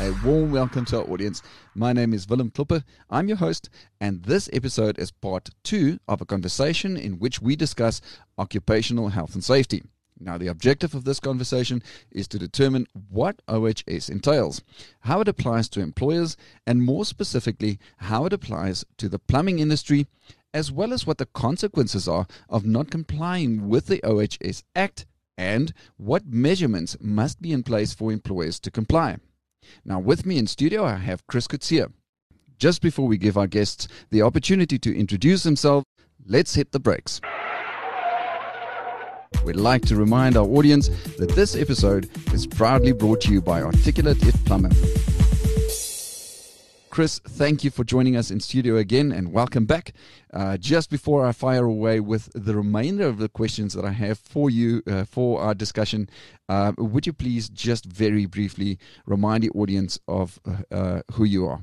A warm welcome to our audience. My name is Willem Klopper. I'm your host, and this episode is part two of a conversation in which we discuss occupational health and safety. Now, the objective of this conversation is to determine what OHS entails, how it applies to employers, and more specifically, how it applies to the plumbing industry, as well as what the consequences are of not complying with the OHS Act and what measurements must be in place for employers to comply. Now, with me in studio, I have Chris Coetzee. Just before we give our guests the opportunity to introduce themselves, let's hit the brakes. We'd like to remind our audience that this episode is proudly brought to you by Articulated Plumber. Chris, thank you for joining us in studio again and welcome back. Uh, just before I fire away with the remainder of the questions that I have for you uh, for our discussion, uh, would you please just very briefly remind the audience of uh, who you are?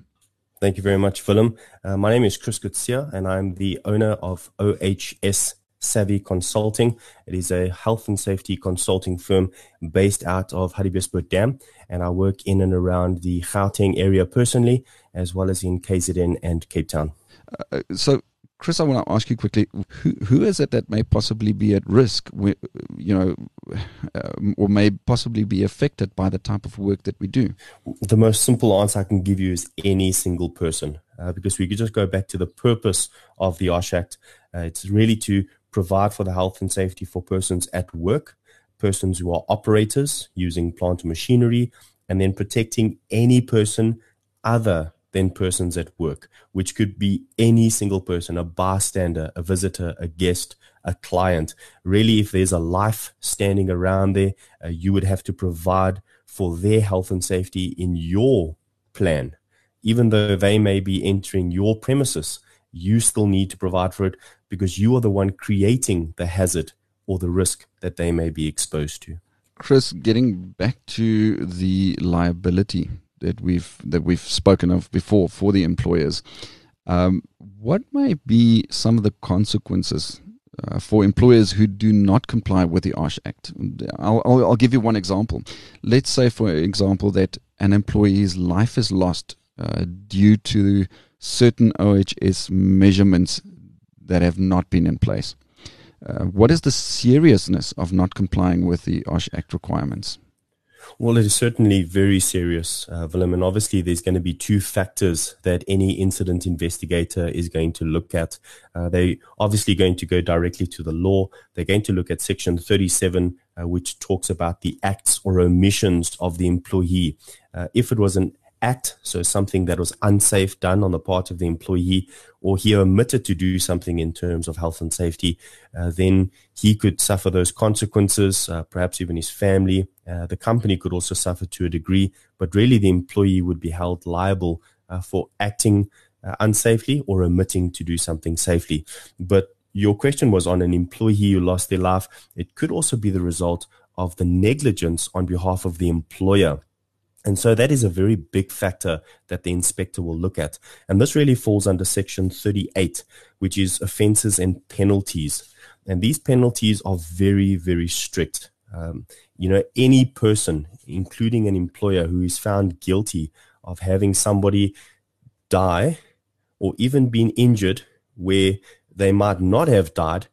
Thank you very much, Willem. Uh, my name is Chris Coetzee and I'm the owner of OHS Savvy Consulting. It is a health and safety consulting firm based out of Hartbeespoort Dam, and I work in and around the Gauteng area personally, as well as in KZN and Cape Town. Uh, so, Chris, I want to ask you quickly: who, who is it that may possibly be at risk, you know, uh, or may possibly be affected by the type of work that we do? The most simple answer I can give you is any single person, uh, because we could just go back to the purpose of the OSH Act. Uh, it's really to provide for the health and safety for persons at work, persons who are operators using plant machinery, and then protecting any person other than persons at work, which could be any single person, a bystander, a visitor, a guest, a client. Really, if there's a life standing around there, uh, you would have to provide for their health and safety in your plan. Even though they may be entering your premises, you still need to provide for it because you are the one creating the hazard or the risk that they may be exposed to. Chris, getting back to the liability that we've that we've spoken of before for the employers, um, what might be some of the consequences uh, for employers who do not comply with the OSH Act? I'll, I'll, I'll, give you one example. Let's say, for example, that an employee's life is lost uh, due to certain OHS measurements that have not been in place. Uh, what is the seriousness of not complying with the OSH Act requirements? Well, it is certainly very serious, uh, Willem, and obviously there's going to be two factors that any incident investigator is going to look at. Uh, they obviously going to go directly to the law. They're going to look at Section 37, uh, which talks about the acts or omissions of the employee. Uh, if it was an act, so something that was unsafe done on the part of the employee, or he omitted to do something in terms of health and safety, uh, then he could suffer those consequences, uh, perhaps even his family. Uh, the company could also suffer to a degree, but really the employee would be held liable uh, for acting uh, unsafely or omitting to do something safely. But your question was on an employee who lost their life. It could also be the result of the negligence on behalf of the employer. And so that is a very big factor that the inspector will look at. And this really falls under section 38, which is offenses and penalties. And these penalties are very, very strict. Um, you know, any person, including an employer who is found guilty of having somebody die or even been injured where they might not have died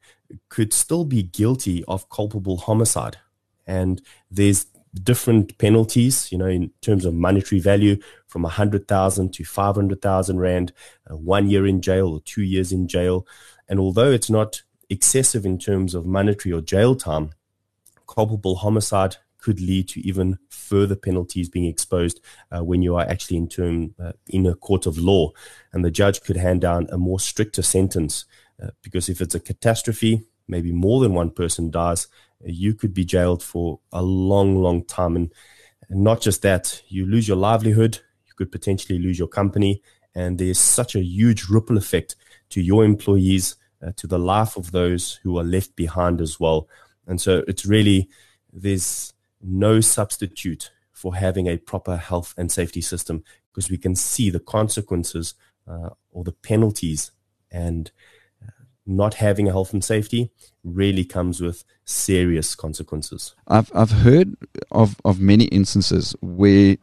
could still be guilty of culpable homicide. And there's different penalties, you know, in terms of monetary value from 100,000 to 500,000 Rand, uh, one year in jail or two years in jail. And although it's not excessive in terms of monetary or jail time, culpable homicide could lead to even further penalties being exposed uh, when you are actually in term uh, in a court of law, and the judge could hand down a more stricter sentence uh, because if it's a catastrophe, maybe more than one person dies, you could be jailed for a long, long time. And, and not just that, you lose your livelihood, you could potentially lose your company. And there's such a huge ripple effect to your employees, uh, to the life of those who are left behind as well. And so it's really, there's no substitute for having a proper health and safety system because we can see the consequences uh, or the penalties and not having a health and safety really comes with serious consequences. I've I've heard of, of many instances where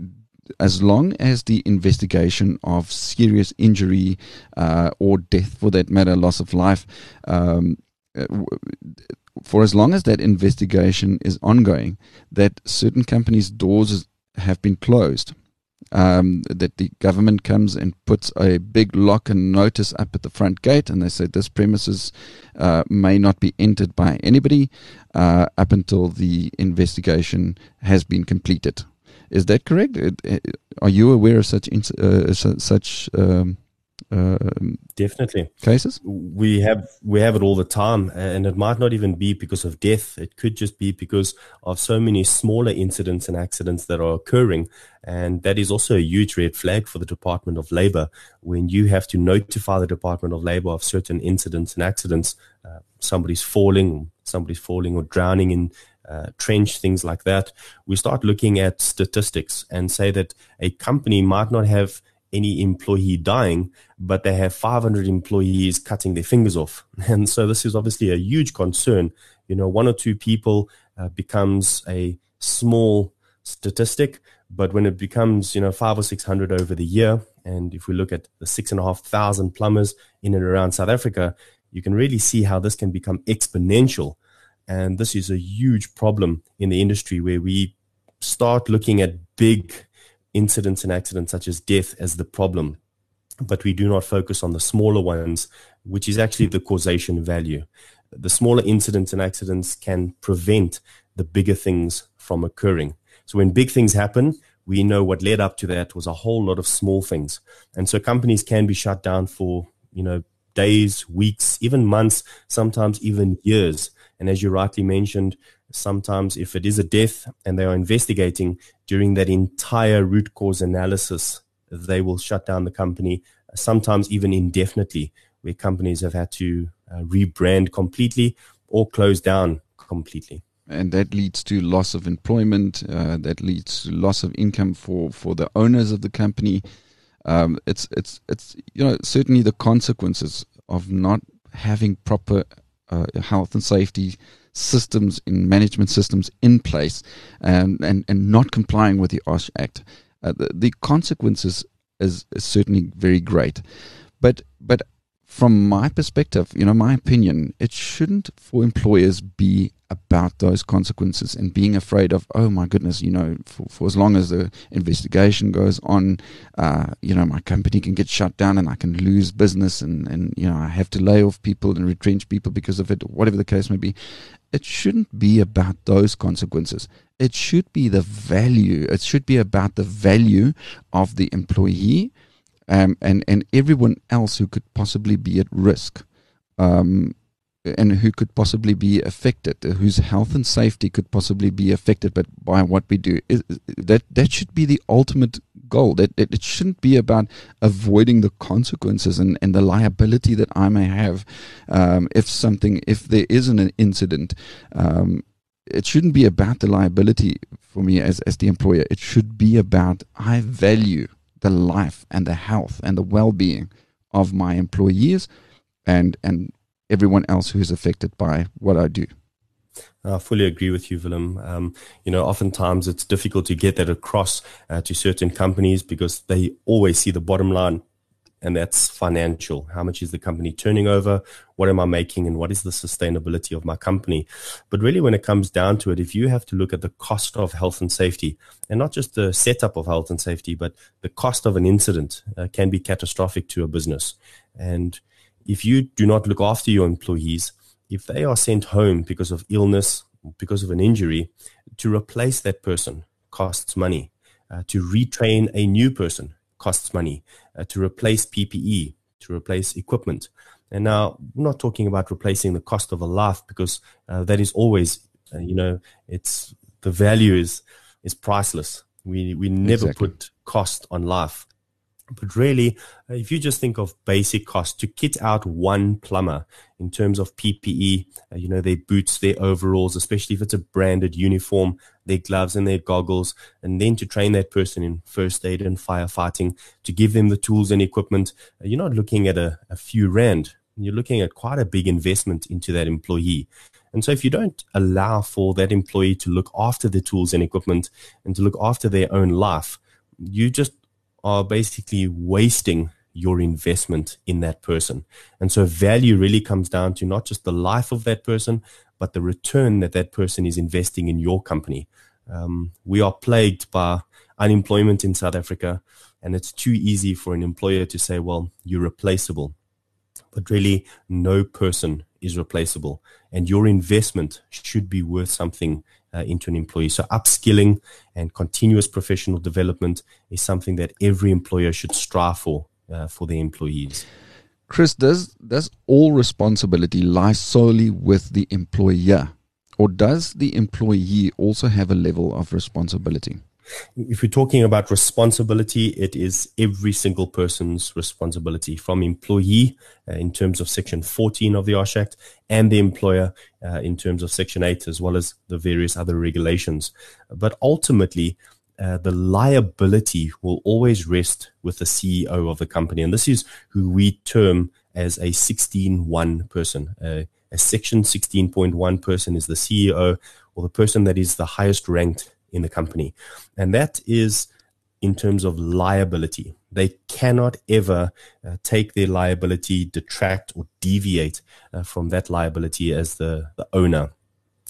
as long as the investigation of serious injury uh, or death, for that matter, loss of life, um, uh, for as long as that investigation is ongoing, that certain companies' doors have been closed. Um, that the government comes and puts a big lock and notice up at the front gate, and they say this premises uh, may not be entered by anybody uh, up until the investigation has been completed. Is that correct? Are you aware of such uh, such um, um, definitely. Cases? We have we have it all the time and it might not even be because of death. It could just be because of so many smaller incidents and accidents that are occurring. And that is also a huge red flag for the department of labor when you have to notify the department of labor of certain incidents and accidents. Uh, somebody's falling somebody's falling or drowning in uh, trench, things like that, we start looking at statistics and say that a company might not have any employee dying, but they have 500 employees cutting their fingers off. And so this is obviously a huge concern. You know, one or two people uh, becomes a small statistic, but when it becomes, you know, five or 600 over the year, and if we look at the six and a half thousand plumbers in and around South Africa, you can really see how this can become exponential. And this is a huge problem in the industry where we start looking at big incidents and accidents such as death as the problem, but we do not focus on the smaller ones, which is actually the causation value. The smaller incidents and accidents can prevent the bigger things from occurring. So when big things happen, we know what led up to that was a whole lot of small things. And so companies can be shut down for, you know, days, weeks, even months, sometimes even years. And as you rightly mentioned, sometimes if it is a death and they are investigating during that entire root cause analysis, they will shut down the company, sometimes even indefinitely, where companies have had to uh, rebrand completely or close down completely. And that leads to loss of employment. Uh, that leads to loss of income for, for the owners of the company. Um, it's it's it's you know certainly the consequences of not having proper uh, health and safety systems in management systems in place and, um, and, and not complying with the OSH Act. Uh, the, the consequences is, is certainly very great. But, but from my perspective, you know, my opinion, it shouldn't for employers be about those consequences and being afraid of, oh my goodness, you know, for, for as long as the investigation goes on, uh, you know, my company can get shut down and I can lose business and, and, you know, I have to lay off people and retrench people because of it, whatever the case may be. It shouldn't be about those consequences. It should be the value. It should be about the value of the employee um, and, and everyone else who could possibly be at risk. Um, and who could possibly be affected, whose health and safety could possibly be affected but by what we do. that that should be the ultimate goal. That, that it shouldn't be about avoiding the consequences and, and the liability that I may have um, if something if there is an incident. Um, it shouldn't be about the liability for me as, as the employer. It should be about I value the life and the health and the well being of my employees and and everyone else who is affected by what I do. I fully agree with you, Willem. Um, you know, oftentimes it's difficult to get that across uh, to certain companies because they always see the bottom line, and that's financial. How much is the company turning over? What am I making? And what is the sustainability of my company? But really, when it comes down to it, if you have to look at the cost of health and safety, and not just the setup of health and safety, but the cost of an incident uh, can be catastrophic to a business. And if you do not look after your employees, if they are sent home because of illness, because of an injury, to replace that person costs money. Uh, to retrain a new person costs money. Uh, to replace PPE, to replace equipment. And now we're not talking about replacing the cost of a life because uh, that is always, uh, you know, it's the value is is priceless. We, we never Exactly. put cost on life. But really, uh, if you just think of basic cost to kit out one plumber in terms of PPE, uh, you know, their boots, their overalls, especially if it's a branded uniform, their gloves and their goggles, and then to train that person in first aid and firefighting, to give them the tools and equipment, uh, you're not looking at a, a few rand. You're looking at quite a big investment into that employee. And so if you don't allow for that employee to look after the tools and equipment and to look after their own life, you just are basically wasting your investment in that person. And so value really comes down to not just the life of that person, but the return that that person is investing in your company. Um, we are plagued by unemployment in South Africa, and it's too easy for an employer to say, well, you're replaceable. But really, no person is replaceable, and your investment should be worth something uh, into an employee. So, upskilling and continuous professional development is something that every employer should strive for uh, for their employees. Chris, does does all responsibility lie solely with the employer, or does the employee also have a level of responsibility? If we're talking about responsibility, it is every single person's responsibility from employee uh, in terms of Section 14 of the OSH Act and the employer uh, in terms of Section 8, as well as the various other regulations. But ultimately, uh, the liability will always rest with the CEO of the company. And this is who we term as a 16-1 person. Uh, a Section 16.1 person is the CEO or the person that is the highest ranked in the company. And that is in terms of liability. They cannot ever uh, take their liability, detract, or deviate uh, from that liability as the, the owner.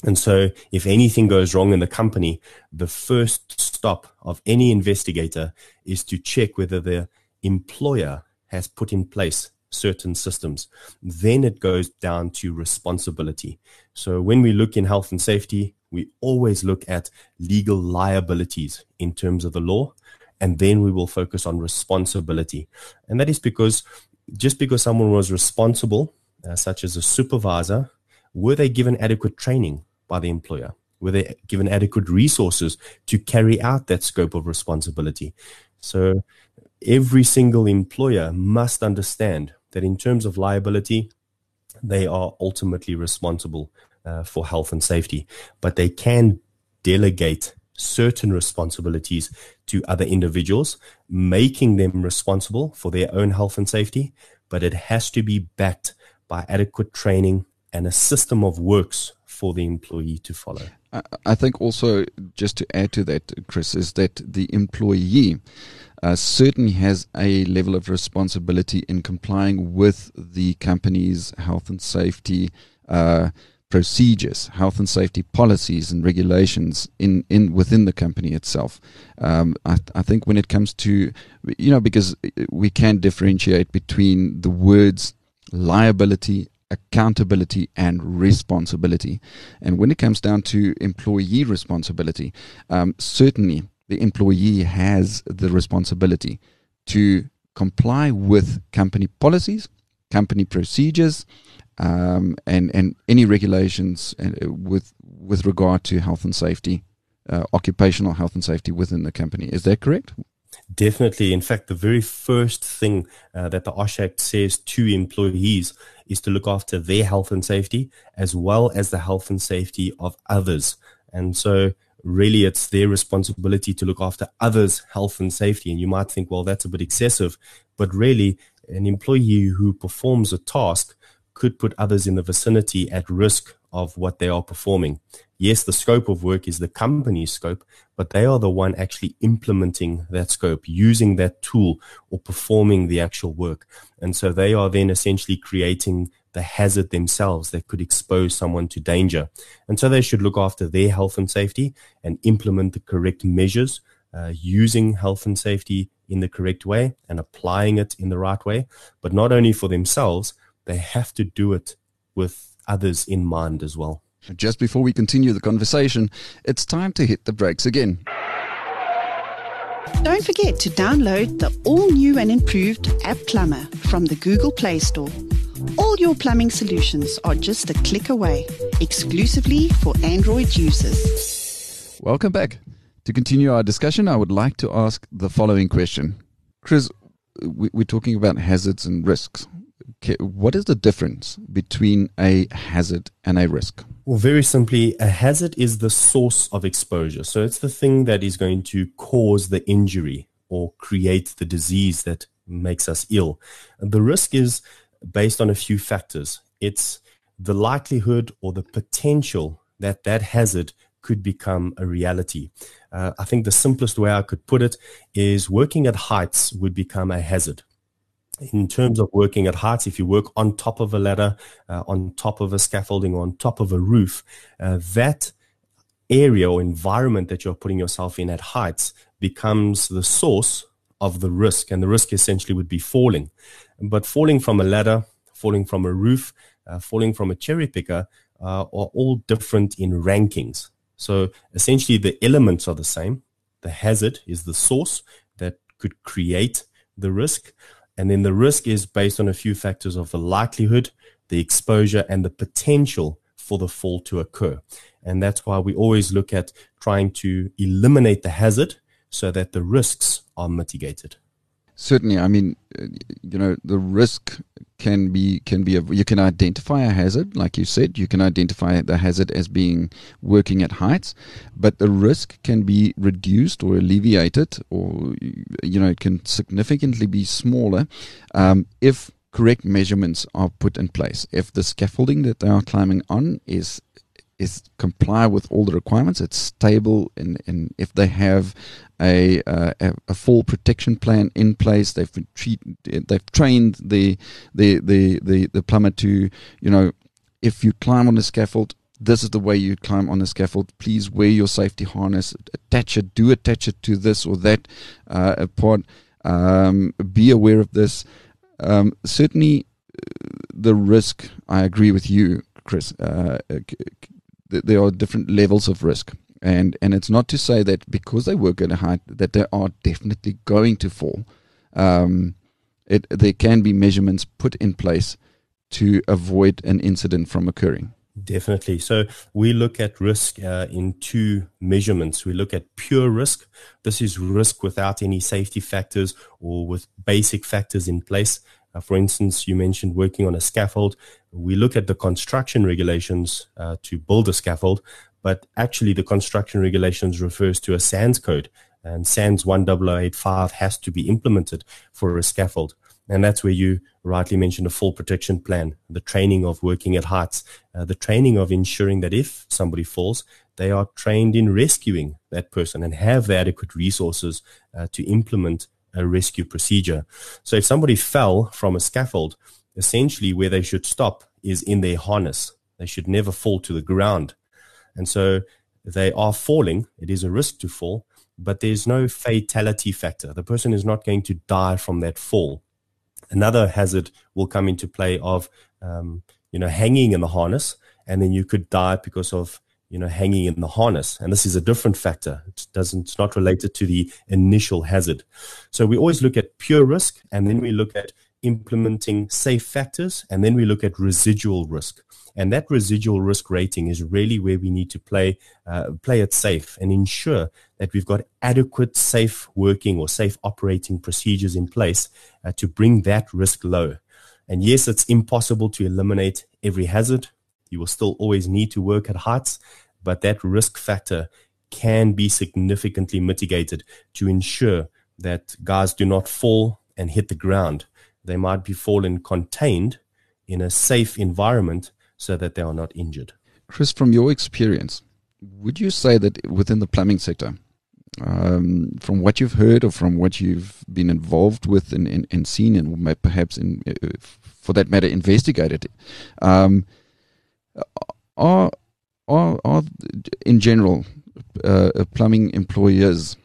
And so, if anything goes wrong in the company, the first stop of any investigator is to check whether the employer has put in place certain systems. Then it goes down to responsibility. So, when we look in health and safety, we always look at legal liabilities in terms of the law, and then we will focus on responsibility. And that is because just because someone was responsible, uh, such as a supervisor, were they given adequate training by the employer? Were they given adequate resources to carry out that scope of responsibility? So every single employer must understand that in terms of liability, they are ultimately responsible uh, for health and safety, but they can delegate certain responsibilities to other individuals, making them responsible for their own health and safety, but it has to be backed by adequate training and a system of works for the employee to follow. I, I think also, just to add to that, Chris, is that the employee uh, certainly has a level of responsibility in complying with the company's health and safety uh, procedures, health and safety policies and regulations in, in within the company itself. Um, I, I think when it comes to, you know, because we can differentiate between the words liability accountability and responsibility. And when it comes down to employee responsibility, um, certainly the employee has the responsibility to comply with company policies, company procedures, um, and and any regulations uh, with with regard to health and safety, uh, occupational health and safety within the company. Is that correct? Definitely. In fact, the very first thing uh, that the OSH Act says to employees is to look after their health and safety as well as the health and safety of others. And so, really, it's their responsibility to look after others' health and safety. And you might think, well, that's a bit excessive. But really, an employee who performs a task could put others in the vicinity at risk of what they are performing. Yes, the scope of work is the company's scope, but they are the one actually implementing that scope, using that tool or performing the actual work. And so they are then essentially creating the hazard themselves that could expose someone to danger. And so they should look after their health and safety and implement the correct measures uh, using health and safety in the correct way and applying it in the right way. But not only for themselves, they have to do it with others in mind as well. Just before we continue the conversation, it's time to hit the brakes again. Don't forget to download the all new and improved App Plumber from the Google Play Store. All your plumbing solutions are just a click away, exclusively for Android users. Welcome back. To continue our discussion, I would like to ask the following question. Chris, we're talking about hazards and risks. What is the difference between a hazard and a risk? Well, very simply, a hazard is the source of exposure. So it's the thing that is going to cause the injury or create the disease that makes us ill. The risk is based on a few factors. It's the likelihood or the potential that that hazard could become a reality. Uh, I think the simplest way I could put it is working at heights would become a hazard in terms of working at heights, if you work on top of a ladder, uh, on top of a scaffolding, on top of a roof, uh, that area or environment that you're putting yourself in at heights becomes the source of the risk. And the risk essentially would be falling. But falling from a ladder, falling from a roof, uh, falling from a cherry picker uh, are all different in rankings. So essentially, the elements are the same. The hazard is the source that could create the risk. And then the risk is based on a few factors of the likelihood, the exposure, and the potential for the fall to occur. And that's why we always look at trying to eliminate the hazard so that the risks are mitigated. Certainly, I mean, you know, the risk can be can be a, you can identify a hazard, like you said, you can identify the hazard as being working at heights, but the risk can be reduced or alleviated, or you know, it can significantly be smaller um, if correct measurements are put in place. If the scaffolding that they are climbing on is is comply with all the requirements. It's stable, and, and if they have a, uh, a fall protection plan in place, they've treat, they've trained the, the the the the plumber to you know if you climb on the scaffold. This is the way you climb on the scaffold. Please wear your safety harness. Attach it. Do attach it to this or that uh, part. Um, be aware of this. Um, certainly, uh, the risk. I agree with you, Chris. Uh, there are different levels of risk. And, and it's not to say that because they work at a height that they are definitely going to fall. Um, it, there can be measurements put in place to avoid an incident from occurring. Definitely. So we look at risk uh, in two measurements. We look at pure risk. This is risk without any safety factors or with basic factors in place. Uh, for instance, you mentioned working on a scaffold. We look at the construction regulations uh, to build a scaffold, but actually the construction regulations refers to a SANS code, and SANS 10085 has to be implemented for a scaffold. And that's where you rightly mentioned a fall protection plan, the training of working at heights, uh, the training of ensuring that if somebody falls, they are trained in rescuing that person and have the adequate resources uh, to implement a rescue procedure. So if somebody fell from a scaffold, essentially where they should stop is in their harness. They should never fall to the ground. And so they are falling. It is a risk to fall, but there's no fatality factor. The person is not going to die from that fall. Another hazard will come into play of, um, you know, hanging in the harness, and then you could die because of you know, hanging in the harness. And this is a different factor. It doesn't, it's not related to the initial hazard. So we always look at pure risk and then we look at implementing safe factors and then we look at residual risk. And that residual risk rating is really where we need to play, uh, play it safe and ensure that we've got adequate safe working or safe operating procedures in place uh, to bring that risk low. And yes, it's impossible to eliminate every hazard. You will still always need to work at heights, but that risk factor can be significantly mitigated to ensure that guys do not fall and hit the ground. They might be fallen contained in a safe environment so that they are not injured. Chris, from your experience, would you say that within the plumbing sector, um, from what you've heard or from what you've been involved with and, and, and seen and perhaps in, uh, for that matter investigated, um, are are are in general uh, plumbing employers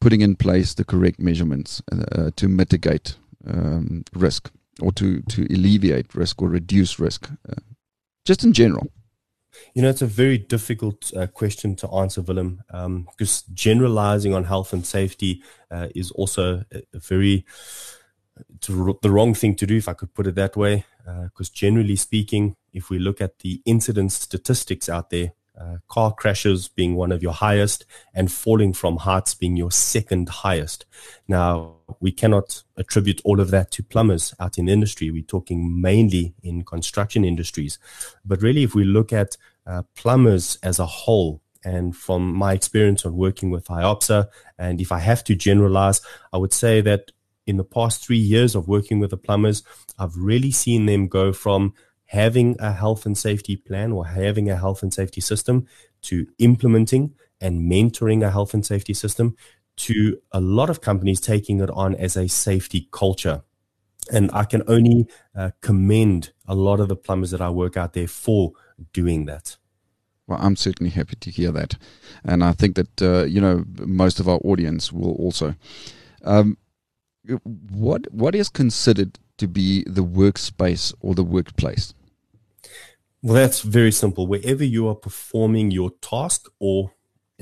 putting in place the correct measurements uh, to mitigate um, risk or to to alleviate risk or reduce risk, uh, just in general? You know, it's a very difficult uh, question to answer, Willem, um, because generalizing on health and safety uh, is also a, very the wrong thing to do, if I could put it that way. Because uh, generally speaking, if we look at the incident statistics out there, uh, car crashes being one of your highest, and falling from heights being your second highest. Now, we cannot attribute all of that to plumbers out in industry. We're talking mainly in construction industries. But really, if we look at uh, plumbers as a whole, and from my experience on working with IOPSA, and if I have to generalize, I would say that in the past three years of working with the plumbers, I've really seen them go from having a health and safety plan or having a health and safety system to implementing and mentoring a health and safety system to a lot of companies taking it on as a safety culture. And I can only uh, commend a lot of the plumbers that I work out there for doing that. Well, I'm certainly happy to hear that. And I think that, uh, you know, most of our audience will also. Um, what What is considered to be the workspace or the workplace? Well, that's very simple. Wherever you are performing your task or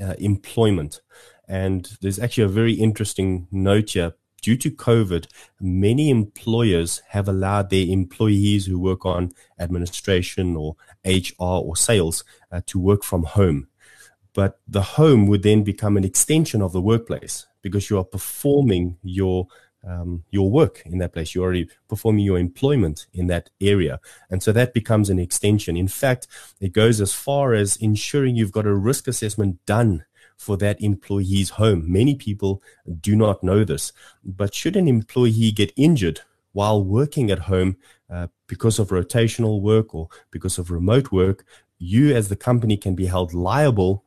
uh, employment. And there's actually a very interesting note here. Due to COVID, many employers have allowed their employees who work on administration or HR or sales uh, to work from home. But the home would then become an extension of the workplace because you are performing your um, your work in that place. You're already performing your employment in that area. And so that becomes an extension. In fact, it goes as far as ensuring you've got a risk assessment done for that employee's home. Many people do not know this, but should an employee get injured while working at home uh, because of rotational work or because of remote work, you as the company can be held liable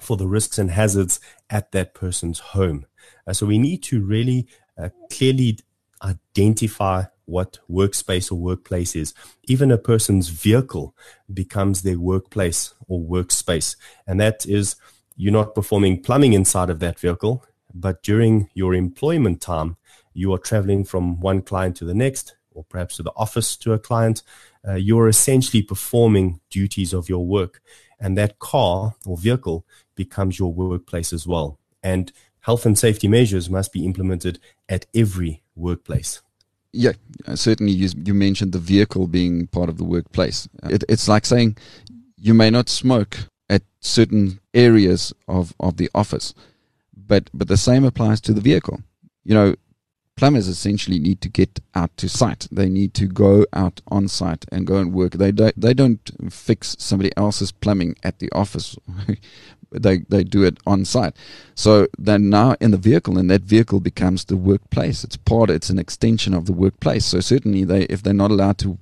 for the risks and hazards at that person's home. Uh, so we need to really uh, clearly identify what workspace or workplace is. Even a person's vehicle becomes their workplace or workspace. And that is you're not performing plumbing inside of that vehicle, but during your employment time, you are traveling from one client to the next, or perhaps to the office to a client. Uh, you're essentially performing duties of your work. And that car or vehicle becomes your workplace as well. And health and safety measures must be implemented at every workplace. Yeah, certainly. You, you mentioned the vehicle being part of the workplace. It, it's like saying you may not smoke at certain areas of, of the office, but but the same applies to the vehicle. You know, plumbers essentially need to get out to site. They need to go out on site and go and work. They don't, they don't fix somebody else's plumbing at the office. they, they do it on site. So they're now in the vehicle and that vehicle becomes the workplace. It's part, it's an extension of the workplace. So certainly they, if they're not allowed to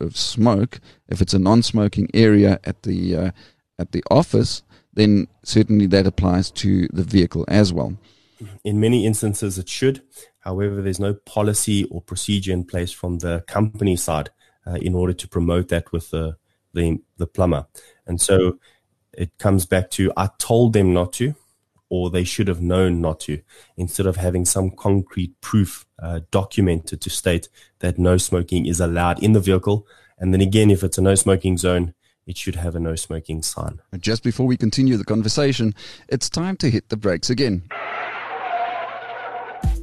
uh, smoke, if it's a non-smoking area at the, uh, at the office, then certainly that applies to the vehicle as well. In many instances, it should. However, there's no policy or procedure in place from the company side uh, in order to promote that with the, the, the plumber. And so it comes back to I told them not to, or they should have known not to, instead of having some concrete proof uh, documented to state that no smoking is allowed in the vehicle. And then again, if it's a no smoking zone, it should have a no smoking sign. Just before we continue the conversation, it's time to hit the brakes again.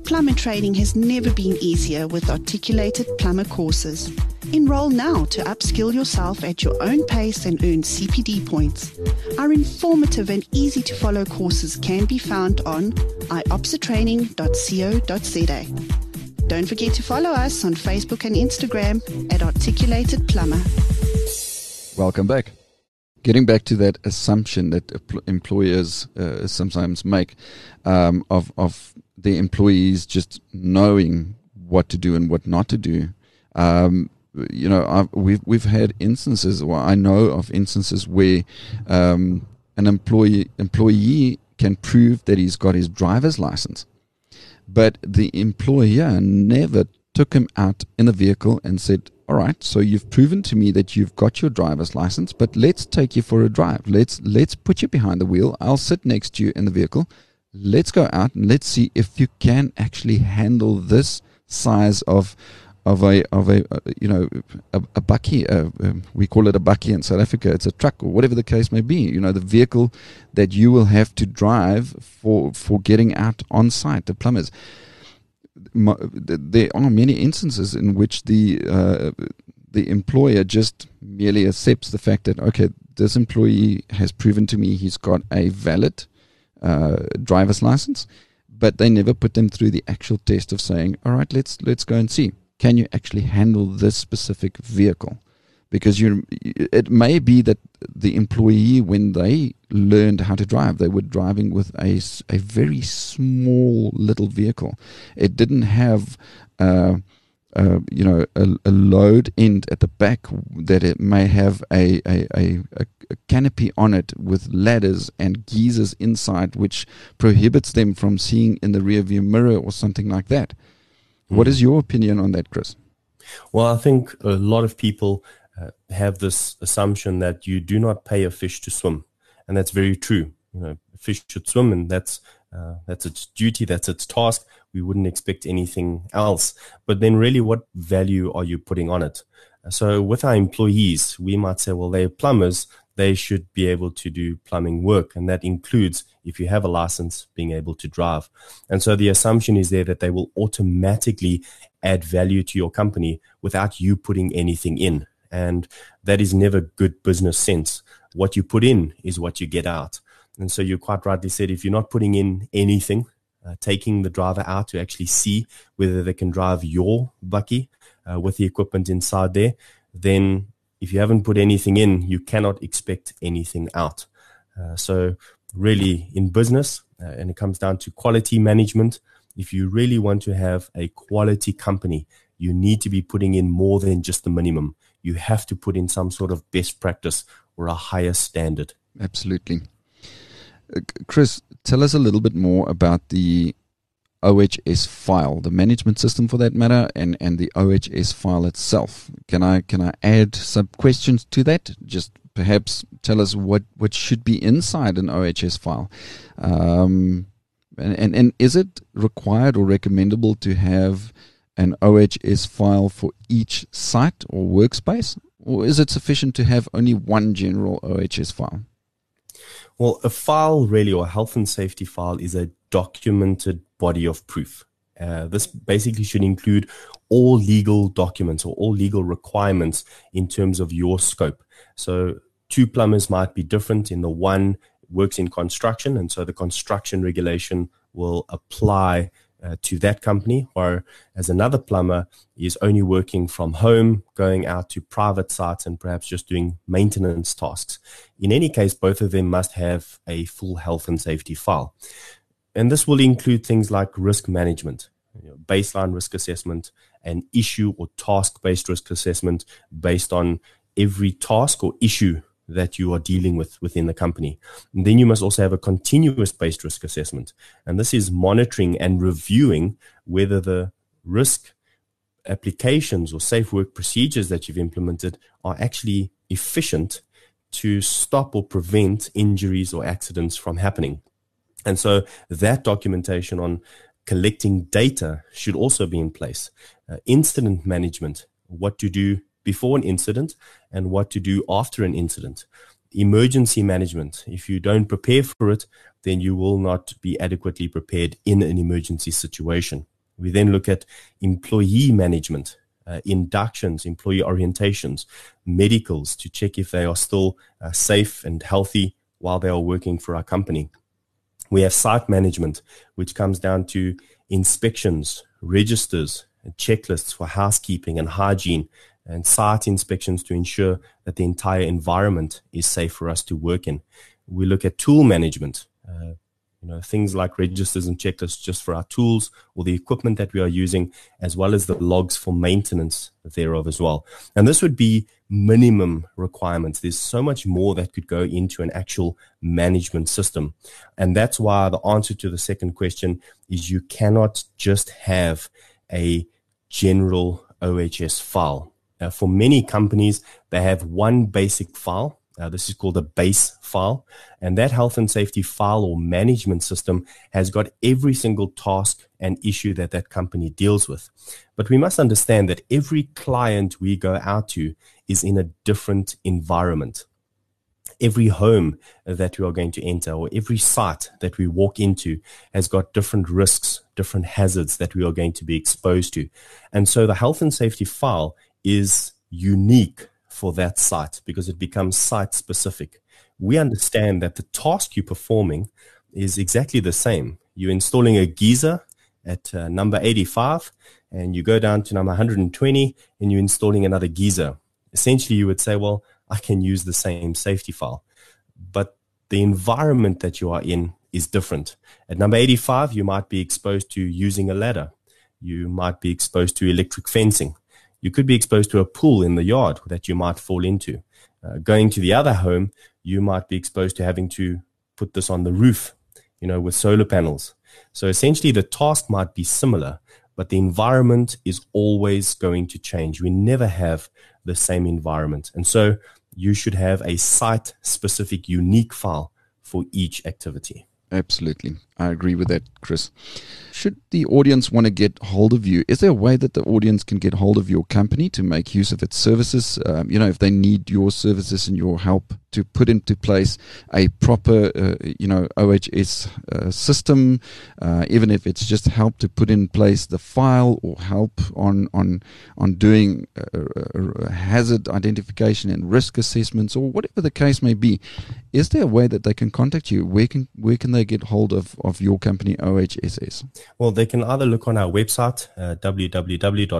Plumber training has never been easier with articulated plumber courses. Enroll now to upskill yourself at your own pace and earn CPD points. Our informative and easy to follow courses can be found on iopsitraining.co.za. Don't forget to follow us on Facebook and Instagram at Articulated Plumber. Welcome back. Getting back to that assumption that employers uh, sometimes make um, of of the employees just knowing what to do and what not to do. Um, you know, I've, we've we've had instances, well, I know of instances where um, an employee employee can prove that he's got his driver's license, but the employer never took him out in the vehicle and said, "All right, so you've proven to me that you've got your driver's license, but let's take you for a drive. Let's let's put you behind the wheel. I'll sit next to you in the vehicle." Let's go out and let's see if you can actually handle this size of of a of a uh, you know a, a bakkie. Uh, um, we call it a bakkie in South Africa. It's a truck or whatever the case may be. You know the vehicle that you will have to drive for for getting out on site. The plumbers. There are many instances in which the uh, the employer just merely accepts the fact that okay this employee has proven to me he's got a valid uh, driver's license, but they never put them through the actual test of saying, all right, let's let's go and see, can you actually handle this specific vehicle? Because you, it may be that the employee, when they learned how to drive, they were driving with a, a very small little vehicle. It didn't have. Uh, uh, you know, a, a, load end at the back that it may have a, a, a, a, canopy on it with ladders and geysers inside, which prohibits them from seeing in the rear view mirror or something like that. Mm. What is your opinion on that, Chris? Well, I think a lot of people uh, have this assumption that you do not pay a fish to swim, and that's very true. You know, fish should swim, and that's uh, that's its duty, that's its task. We wouldn't expect anything else. But then, really, what value are you putting on it? So, with our employees, we might say, well, they're plumbers, they should be able to do plumbing work. And that includes, if you have a license, being able to drive. And so the assumption is there that they will automatically add value to your company without you putting anything in. And that is never good business sense. What you put in is what you get out. And so you quite rightly said if you're not putting in anything, uh, taking the driver out to actually see whether they can drive your bakkie uh, with the equipment inside there, then if you haven't put anything in, you cannot expect anything out. Uh, so really in business, uh, and it comes down to quality management. If you really want to have a quality company, you need to be putting in more than just the minimum. You have to put in some sort of best practice or a higher standard. Absolutely. Chris, tell us a little bit more about the OHS file, the management system for that matter, and, and the OHS file itself. Can I can I add some questions to that? Just perhaps tell us what, what should be inside an OHS file. Um, and, and, and is it required or recommendable to have an OHS file for each site or workspace? Or is it sufficient to have only one general OHS file? Well, a file really, or a health and safety file, is a documented body of proof. Uh, this basically should include all legal documents or all legal requirements in terms of your scope. So, two plumbers might be different. In the one works in construction, and so the construction regulation will apply uh, to that company, or as another plumber is only working from home, going out to private sites and perhaps just doing maintenance tasks. In any case, both of them must have a full health and safety file. And this will include things like risk management, you know, baseline risk assessment, and issue or task based risk assessment based on every task or issue that you are dealing with within the company. And then you must also have a continuous based risk assessment. And this is monitoring and reviewing whether the risk applications or safe work procedures that you've implemented are actually efficient to stop or prevent injuries or accidents from happening. And so that documentation on collecting data should also be in place. Uh, incident management, what to do before an incident and what to do after an incident. Emergency management. If you don't prepare for it, then you will not be adequately prepared in an emergency situation. We then look at employee management, uh, inductions, employee orientations, medicals to check if they are still uh, safe and healthy while they are working for our company. We have site management, which comes down to inspections, registers, and checklists for housekeeping and hygiene, and site inspections to ensure that the entire environment is safe for us to work in. We look at tool management, uh, you know, things like registers and checklists just for our tools or the equipment that we are using, as well as the logs for maintenance thereof as well. And this would be minimum requirements. There's so much more that could go into an actual management system. And that's why the answer to the second question is you cannot just have a general OHS file uh, for many companies, they have one basic file. Uh, this is called a base file. And that health and safety file or management system has got every single task and issue that that company deals with. But we must understand that every client we go out to is in a different environment. Every home that we are going to enter or every site that we walk into has got different risks, different hazards that we are going to be exposed to. And so the health and safety file is unique for that site because it becomes site specific. We understand that the task you're performing is exactly the same. You're installing a geyser at uh, number 85 and you go down to number 120 and you're installing another geyser. Essentially, you would say, well, I can use the same safety file. But the environment that you are in is different. At number 85, you might be exposed to using a ladder. You might be exposed to electric fencing. You could be exposed to a pool in the yard that you might fall into. Uh, going to the other home, you might be exposed to having to put this on the roof, you know, with solar panels. So essentially, the task might be similar, but the environment is always going to change. We never have the same environment. And so you should have a site specific unique file for each activity. Absolutely. I agree with that, Chris. Should the audience want to get hold of you, is there a way that the audience can get hold of your company to make use of its services? Um, you know, if they need your services and your help to put into place a proper, uh, you know, OHS uh, system, uh, even if it's just help to put in place the file or help on on on doing uh, uh, hazard identification and risk assessments or whatever the case may be, is there a way that they can contact you? Where can where can they get hold of of your company OHSS? Well, they can either look on our website, uh, www.ohss.co.za.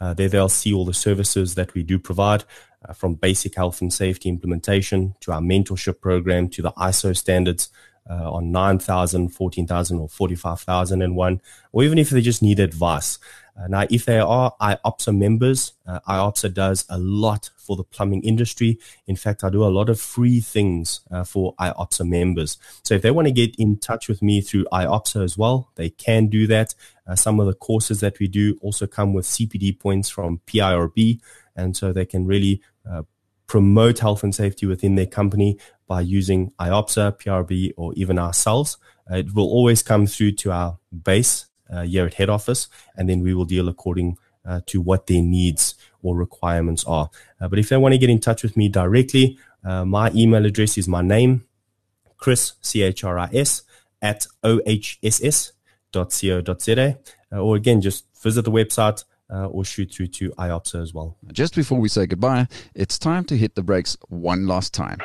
Uh, there they'll see all the services that we do provide. Uh, from basic health and safety implementation to our mentorship program to the ISO standards uh, on 9,000, 14,000, or 45,001, or even if they just need advice. Uh, now, if they are IOPSA members, uh, IOPSA does a lot for the plumbing industry. In fact, I do a lot of free things uh, for IOPSA members. So if they want to get in touch with me through IOPSA as well, they can do that. Uh, some of the courses that we do also come with CPD points from PIRB, and so they can really uh, promote health and safety within their company by using IOPSA, PIRB, or even ourselves. Uh, it will always come through to our base here at head office, and then we will deal according uh, to what their needs or requirements are. Uh, but if they want to get in touch with me directly, uh, my email address is my name, Chris, C H R I S, at ohss.co.za. Uh, or again, just visit the website. Uh, or shoot through to IOPSA as well. Just before we say goodbye, it's time to hit the brakes one last time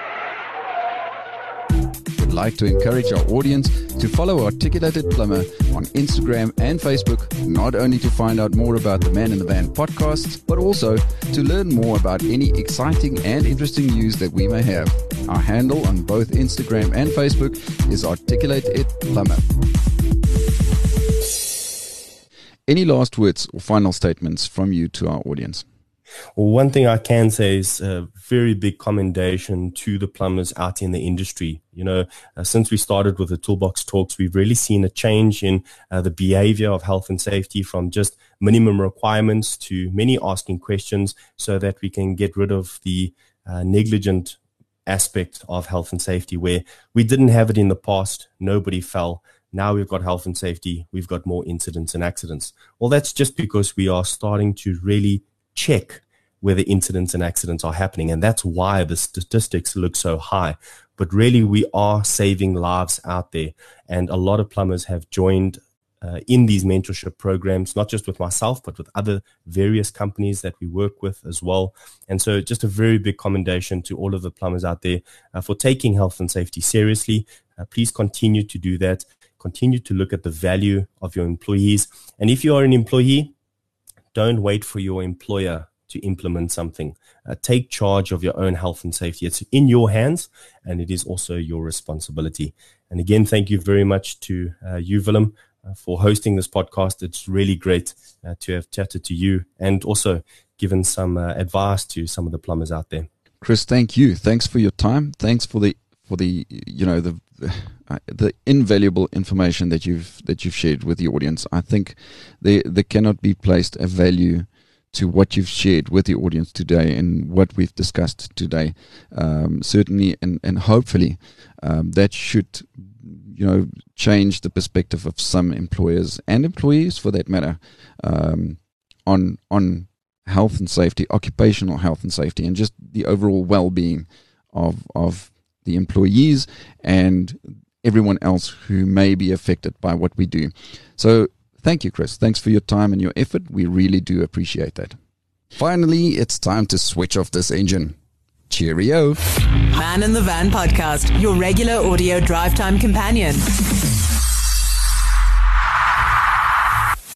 like to encourage our audience to follow Articulated Plumber on Instagram and Facebook, not only to find out more about the Man in the Van podcasts, but also to learn more about any exciting and interesting news that we may have. Our handle on both Instagram and Facebook is Articulated Plumber. Any last words or final statements from you to our audience? Well, one thing I can say is a very big commendation to the plumbers out in the industry. You know, uh, since we started with the Toolbox Talks, we've really seen a change in uh, the behavior of health and safety from just minimum requirements to many asking questions so that we can get rid of the uh, negligent aspect of health and safety where we didn't have it in the past. Nobody fell. Now we've got health and safety. We've got more incidents and accidents. Well, that's just because we are starting to really check whether incidents and accidents are happening. And that's why the statistics look so high. But really, we are saving lives out there. And a lot of plumbers have joined uh, in these mentorship programs, not just with myself, but with other various companies that we work with as well. And so, just a very big commendation to all of the plumbers out there uh, for taking health and safety seriously. Uh, please continue to do that. Continue to look at the value of your employees. And if you are an employee, don't wait for your employer to implement something. Uh, take charge of your own health and safety. It's in your hands and it is also your responsibility. And again, thank you very much to uh, you, Willem, uh, for hosting this podcast. It's really great uh, to have chatted to you and also given some uh, advice to some of the plumbers out there. Chris, thank you. Thanks for your time. Thanks for the for the you know the the invaluable information that you've that you've shared with the audience. I think there there cannot be placed a value to what you've shared with the audience today and what we've discussed today. Um, certainly, and and hopefully, um, that should you know change the perspective of some employers and employees, for that matter, um, on on health and safety, occupational health and safety, and just the overall well-being of of the employees and everyone else who may be affected by what we do. So thank you, Chris. Thanks for your time and your effort. We really do appreciate that. Finally, it's time to switch off this engine. Cheerio. Man in the Van podcast, your regular audio drive time companion.